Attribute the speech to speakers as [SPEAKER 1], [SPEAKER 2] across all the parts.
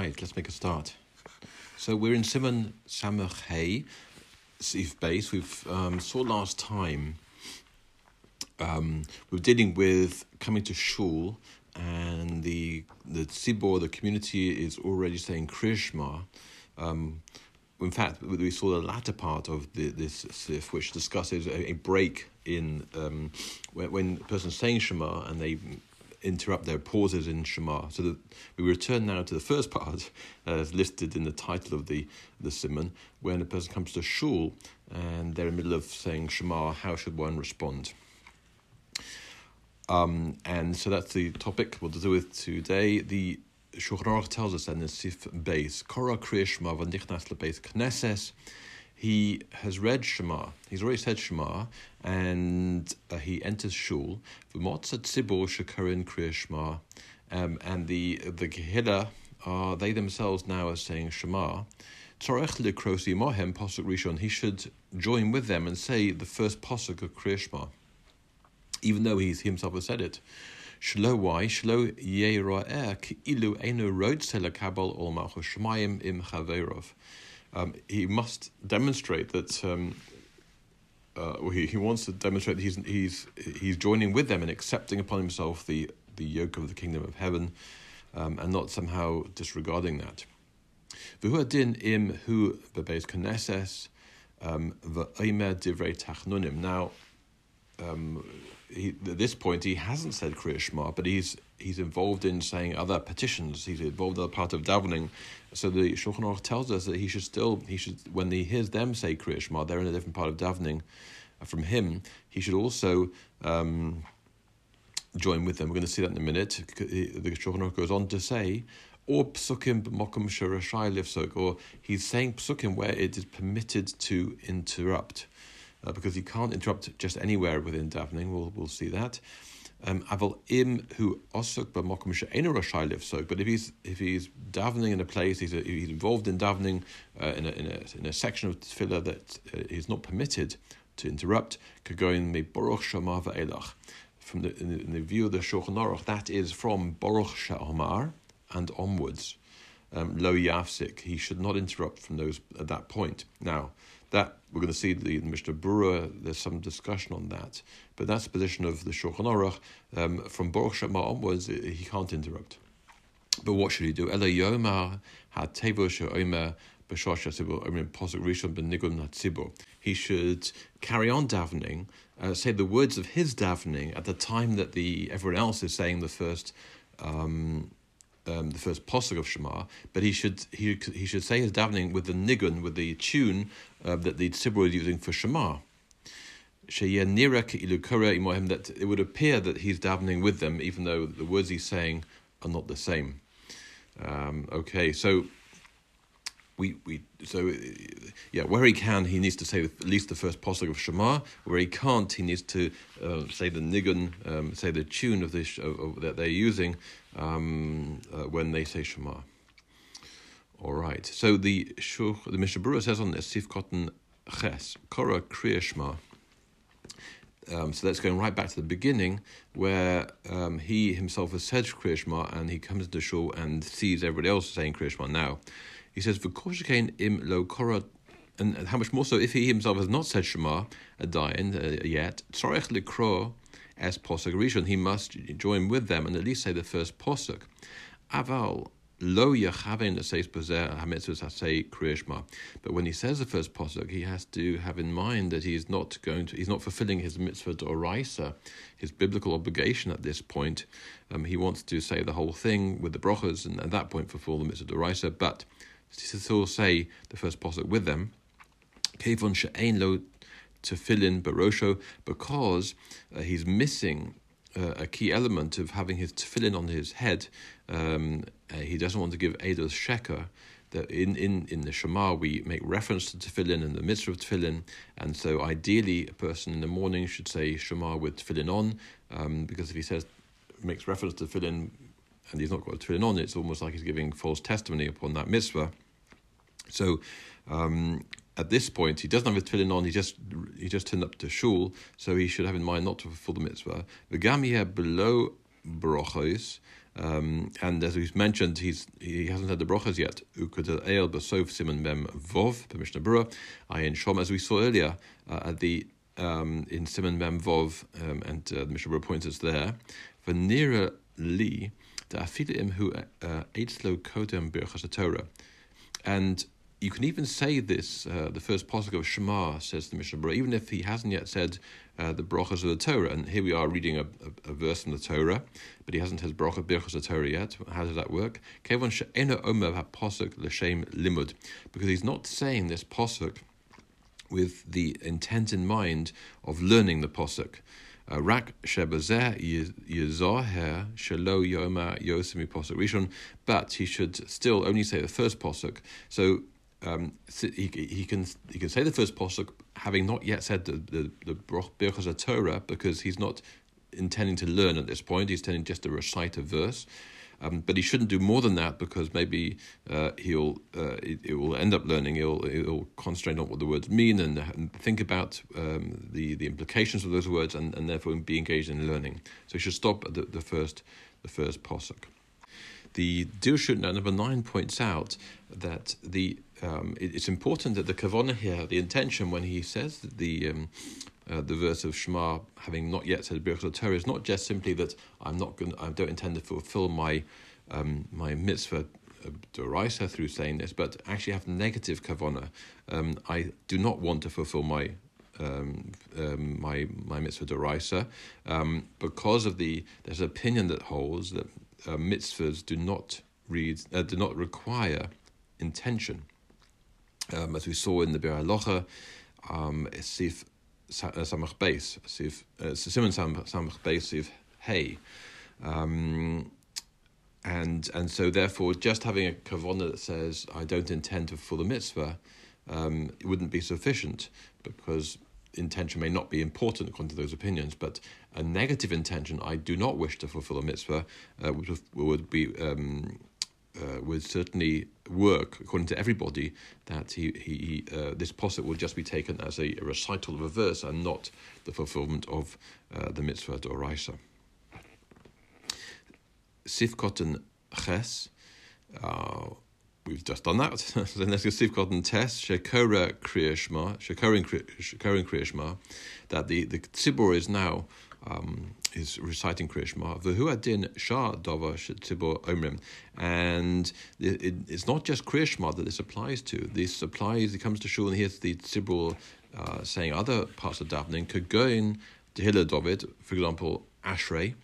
[SPEAKER 1] right, let's make a start. So we're in Simon Samach Sif base. We've um, saw last time. Um, we're dealing with coming to shul, and the the tzibor, the community, is already saying krishma. Um, in fact, we saw the latter part of the, this sif, which discusses a, a break in um, when, when a person's saying Shema and they interrupt their pauses in Shema. So that we return now to the first part, as listed in the title of the the simon, when a person comes to shul and they're in the middle of saying Shema, how should one respond? Um, and so that's the topic we'll do with today. The Shulchan tells us that in Sif base, Korah Kriyashma Vandichnas Lebeis Knesses, he has read Shema. He's already said Shema, and uh, he enters Shul. V'motzat Tzibur Shekarin Kriyashma, um, and the the Kehillah are they themselves now are saying Shema. Tzorech Likrosi Mohem Pasuk Rishon. He should join with them and say the first Pasuk of Kriyashma, even though he himself has said it. Shlo why shlo yeira'er ki ilu eno road kabal ol shemayim im chaverov. Um, he must demonstrate that um, uh, he, he wants to demonstrate that he's he's he's joining with them and accepting upon himself the the yoke of the kingdom of heaven, um, and not somehow disregarding that. Im hu um. Now, um, he, at this point, he hasn't said Kriya but he's he's involved in saying other petitions. He's involved in a part of davening. So the Shulchan Aruch tells us that he should still he should when he hears them say Kriya they're in a different part of davening. Uh, from him, he should also. Um, join with them. We're going to see that in a minute. The Shulchan Aruch goes on to say, or psukim b'mokum sherashai lifsok, or he's saying psukim where it is permitted to interrupt uh, because you can't interrupt just anywhere within davening. We'll we'll see that. Um, aval im who osuk b'mokum she'enu rashai livsok. But if he's if he's davening in a place, he's a, he's involved in davening uh, in a in a in a section of tefillah that uh, is not permitted to interrupt. Kagoin me baruch shama elach. From the in, the view of the Shulchan Aruch, that is from baruch she'amar and onwards. Um, lo yafsik. He should not interrupt from those at that point. Now that we're going to see the, the Mishnah Berurah. There's some discussion on that, but that's the position of the Shulchan Aruch. Um, from Baruch She'amar onwards, he can't interrupt. But what should he do? Ela yomar she'omer he should carry on davening, uh, say the words of his davening at the time that the everyone else is saying the first um, um, the first posuk of Shema, but he should he he should say his davening with the nigun, with the tune uh, that the tzibur is using for Shema. That it would appear that he's davening with them, even though the words he's saying are not the same. Um, okay, so we we so yeah, where he can, he needs to say at least the first posuk of Shema. Where he can't, he needs to uh, say the nigun, um, say the tune of this that they're using um, uh, when they say Shema. All right. So the the Mishnah Berurah says on this Sif Cotton Ches Korah Kriya Shema. Um, so that's going right back to the beginning, where um, he himself has said Kriya Shema, and he comes into shul and sees everybody else saying Kriya Shema now. He says, "V'koshikein im lo korah." And how much more so if he himself has not said Shema a dayan uh, yet? Tzorech likro as posuk rishon. He must join with them and at least say the first posuk. Aval lo yachaven says hamitzvus say kriyashma. But when he says the first posuk, he has to have in mind that he's not going to, he's not fulfilling his mitzvah d'oraisa, his biblical obligation at this point. Um, he wants to say the whole thing with the brachas, and at that point fulfill the mitzvah d'oraisa. But still say the first posuk with them. Kevon she'ein lo tefillin barosho because uh, he's missing uh, a key element of having his tefillin on his head. Um, uh, he doesn't want to give Eidos sheker. That in, in, in the Shema we make reference to tefillin and the mitzvah of tefillin, and so ideally a person in the morning should say Shema with tefillin on, um, because if he says makes reference to tefillin and he's not got a tefillin on, it's almost like he's giving false testimony upon that mitzvah. So um, at this point, he doesn't have a tefillin on. He just he just turned up to shul, so he should have in mind not to fulfill the mitzvah. V'gam below brachos, Um, and as we've mentioned, he's he hasn't had the brachas yet. Ukud el b'sof simon mem vov b'mishnah berurah ayin shom as we saw earlier uh, at the um, in simon mem vov um, and uh, the mishnah points us there. V'nira li da'afilim hu uh, eitzlo kodem birchas Torah, and you can even say this, uh, the first pasuk of Shema, says the Mishnah Berurah, even if he hasn't yet said uh, the brachas of the Torah. And here we are reading a, a, a verse from the Torah, but he hasn't said bracha birchas of the Torah yet. How does that work? Kevon she'ena omer ha'posuk l'shem limud. Because he's not saying this pasuk with the intent in mind of learning the pasuk. Rak shebazeh yizaher shelo yoma yosemi posuk rishon, but he should still only say the first posuk. So um, he, he can he can say the first posuk having not yet said the the, the Birchas Torah because he's not intending to learn at this point. He's intending just to recite a verse. Um, but he shouldn't do more than that because maybe uh, he'll uh, it, it, will end up learning. He'll he'll concentrate on what the words mean and, and think about um, the the implications of those words and, and therefore be engaged in learning. So he should stop at the, the first the first pasuk. The Dirshut number nine points out that the um, it, it's important that the kavana here, the intention when he says the um, uh, the verse of Shema, having not yet said Birchas Torah, is not just simply that I'm not going, I don't intend to fulfill my um, my mitzvah uh, doraisa through saying this, but actually have negative kavana. Um, I do not want to fulfill my um, um, my my mitzvah doraisa um, because of the there's an opinion that holds that uh, mitzvahs do not read uh, do not require intention, um, as we saw in the Biur Halacha, um, Sif Samach Beis, Sif uh, Simon Samach Beis, Sif Hey. Um, and and so therefore, just having a kavana that says I don't intend to fulfill the mitzvah, um, it wouldn't be sufficient because intention may not be important according to those opinions, but a negative intention, I do not wish to fulfill a mitzvah, uh, would, would be um, uh, would certainly work according to everybody that he, he uh, this posset will just be taken as a, a, recital of a verse and not the fulfillment of uh, the mitzvah doraisa. Sifkot and ches. Uh, we've just done that. let's go Sivkot and Test, Shekora Kriyashma, Shekorin Kriyashma, that the, the Tzibur is now um, is reciting Kriyashma. V'hu shah dava omrim. And it, it, it's not just Kriyashma that this applies to. This applies, it comes to shul and here's the Tzibur uh, saying other parts of davening, could go in Tehillah David, for example, Ashrei,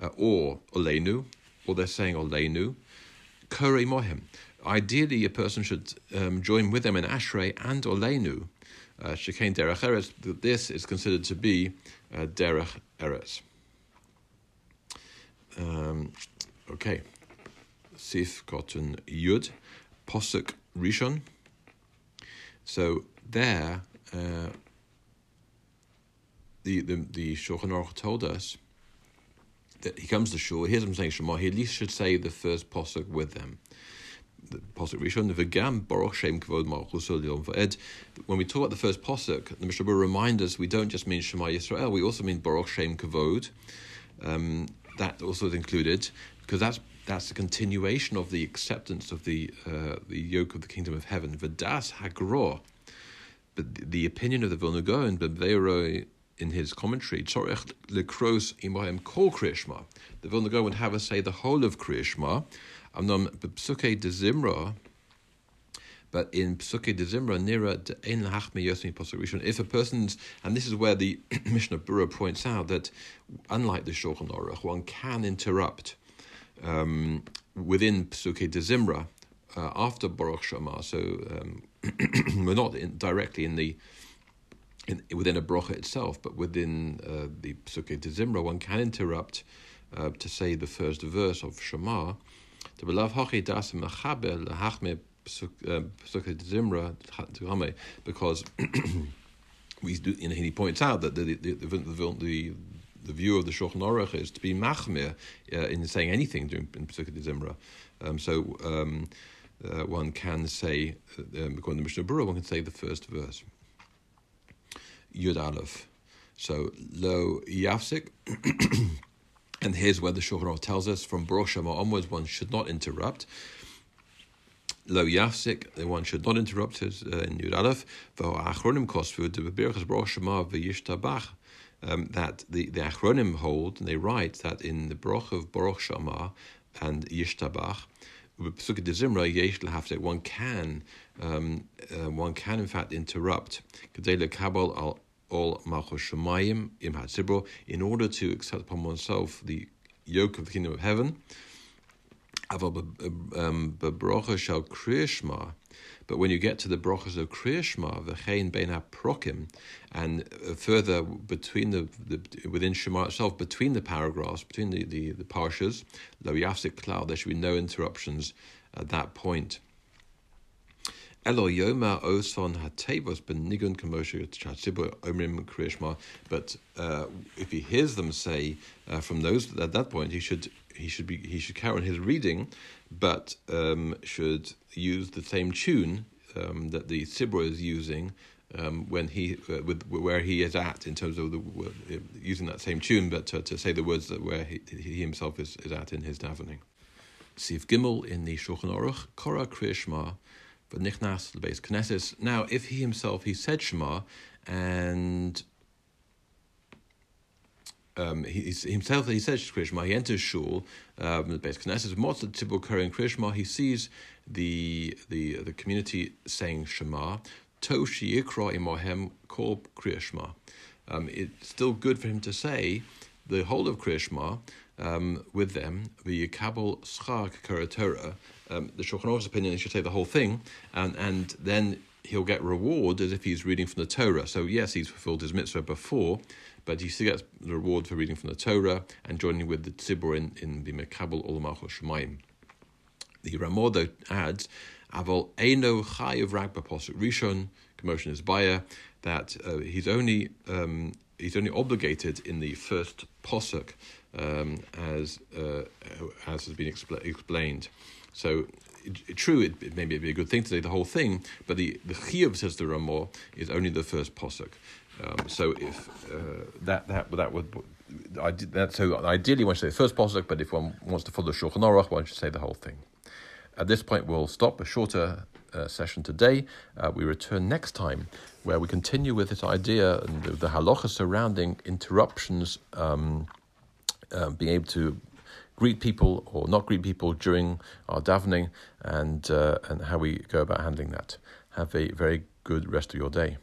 [SPEAKER 1] uh, or Olenu, or they're saying Olenu, Kore Mohim. Ideally, a person should um, join with them in Ashrei and Olenu, uh, Shekain Derech Eretz. This is considered to be uh, Derech Eretz. Um, okay, Sif Cotton Yud, Posuk Rishon. So there, uh, the the the Shulchan Aruch told us that he comes to shul, he hears them saying Shema, he at least should say the first posuk with them. The posuk Rishon, v'gam baruch shem kavod malchus v'ed. When we talk about the first posuk, the Mishnah reminds us we don't just mean Shema Yisrael, we also mean baruch shem kavod. Um, that also is included because that's that's a continuation of the acceptance of the uh, the yoke of the kingdom of heaven. V'das hagro. But the, the opinion of the Vilna Gaon, Beveiroi in his commentary, Tzorech lekros imahem kol kriyashma. The Vilna Gaon would have us say the whole of kriyashma. Amnom b'psuke de zimra, but in Psuke de Zimra, Nira de Ein Lahachme Yosmi Posarishon, if a person's, and this is where the Mishnah Berurah points out that unlike the Shulchan Aruch, one can interrupt um, within Psuke de Zimra uh, after Baruch She'amar. So um, we're not in, directly in the in, within a brocha itself, but within uh, the Psuke de Zimra, one can interrupt uh, to say the first verse of Shema. To hachi das psuke de Zimra because we do, he points out that the the, the, the, the view of the Shulchan Aruch is to be machmir uh, in saying anything during in Pesukah Zimra. Um, so um, uh, one can say, uh, um, according to Mishnah Berurah, one can say the first verse. Yud Aleph. So lo yafsik. and here's where the Shulchan tells us from Baruch She'amar onwards, one should not interrupt. Lo yafsik, one should not interrupt his uh, in Yud Aleph. V'achronim kosvu de bebirchas Baruch She'amar v'yishtabach. Um, that the, the Achronim hold, and they write that in the Baruch of Baruch She'amar and Yishtabach, one can um, uh, one can in fact interrupt all in order to accept upon oneself the yoke of the kingdom of heaven. Um, but when you get to the brachas of Kriyashma, v'chein bein haprokim, and further between the, the within Shema itself, between the paragraphs, between the the, the parshas, lo yafsik cloud, there should be no interruptions at that point. Elo Yoma Oson Hatevos Benigun Kamosha Chatzibur Omrim Krishma. But uh, if he hears them say uh, from those at that point, he should he should be he should carry on his reading, but um, should use the same tune um, that the Sibra is using um, when he uh, with where he is at in terms of the uh, using that same tune, but to, to say the words that where he, he himself is, is at in his davening. Sif Gimel in the Shulchan Aruch Korah Krishma but nichnas the base knesses. Now, if he himself he said Shema and um, he, himself he says Krishma, he enters shul, um, the base knesses, Motzat Tibur Karin Krishma, he sees the the the community saying Shema, Toshi Ikra Imohem Kol Krishma. Um, it's still good for him to say the whole of Krishma um, with them, the Kabul Karatora, um, the Shulchan opinion, he should say the whole thing, and and then he'll get reward as if he's reading from the Torah. So yes, he's fulfilled his mitzvah before, but he still gets the reward for reading from the Torah and joining with the tzibur in, in the Mekabel Olamach. The Ramodo adds, Aval Eino Chayiv Ragba Posuk Rishon, commotion is Baya, that uh, he's only um, he's only obligated in the first posuk, um, as uh, as has been expl- explained. So, it, true, it, it maybe be a good thing to say the whole thing, but the the chiyuv says the Ramah is only the first posuk. Um, so if uh, that that that would. I did that. So ideally, one should say the first posuk, but if one wants to follow Shulchan Aruch, one should say the whole thing. At this point, we'll stop a shorter uh, session today. Uh, we return next time, where we continue with this idea and the, the halacha surrounding interruptions, um, uh, being able to greet people or not greet people during our davening, and uh, and how we go about handling that. Have a very good rest of your day.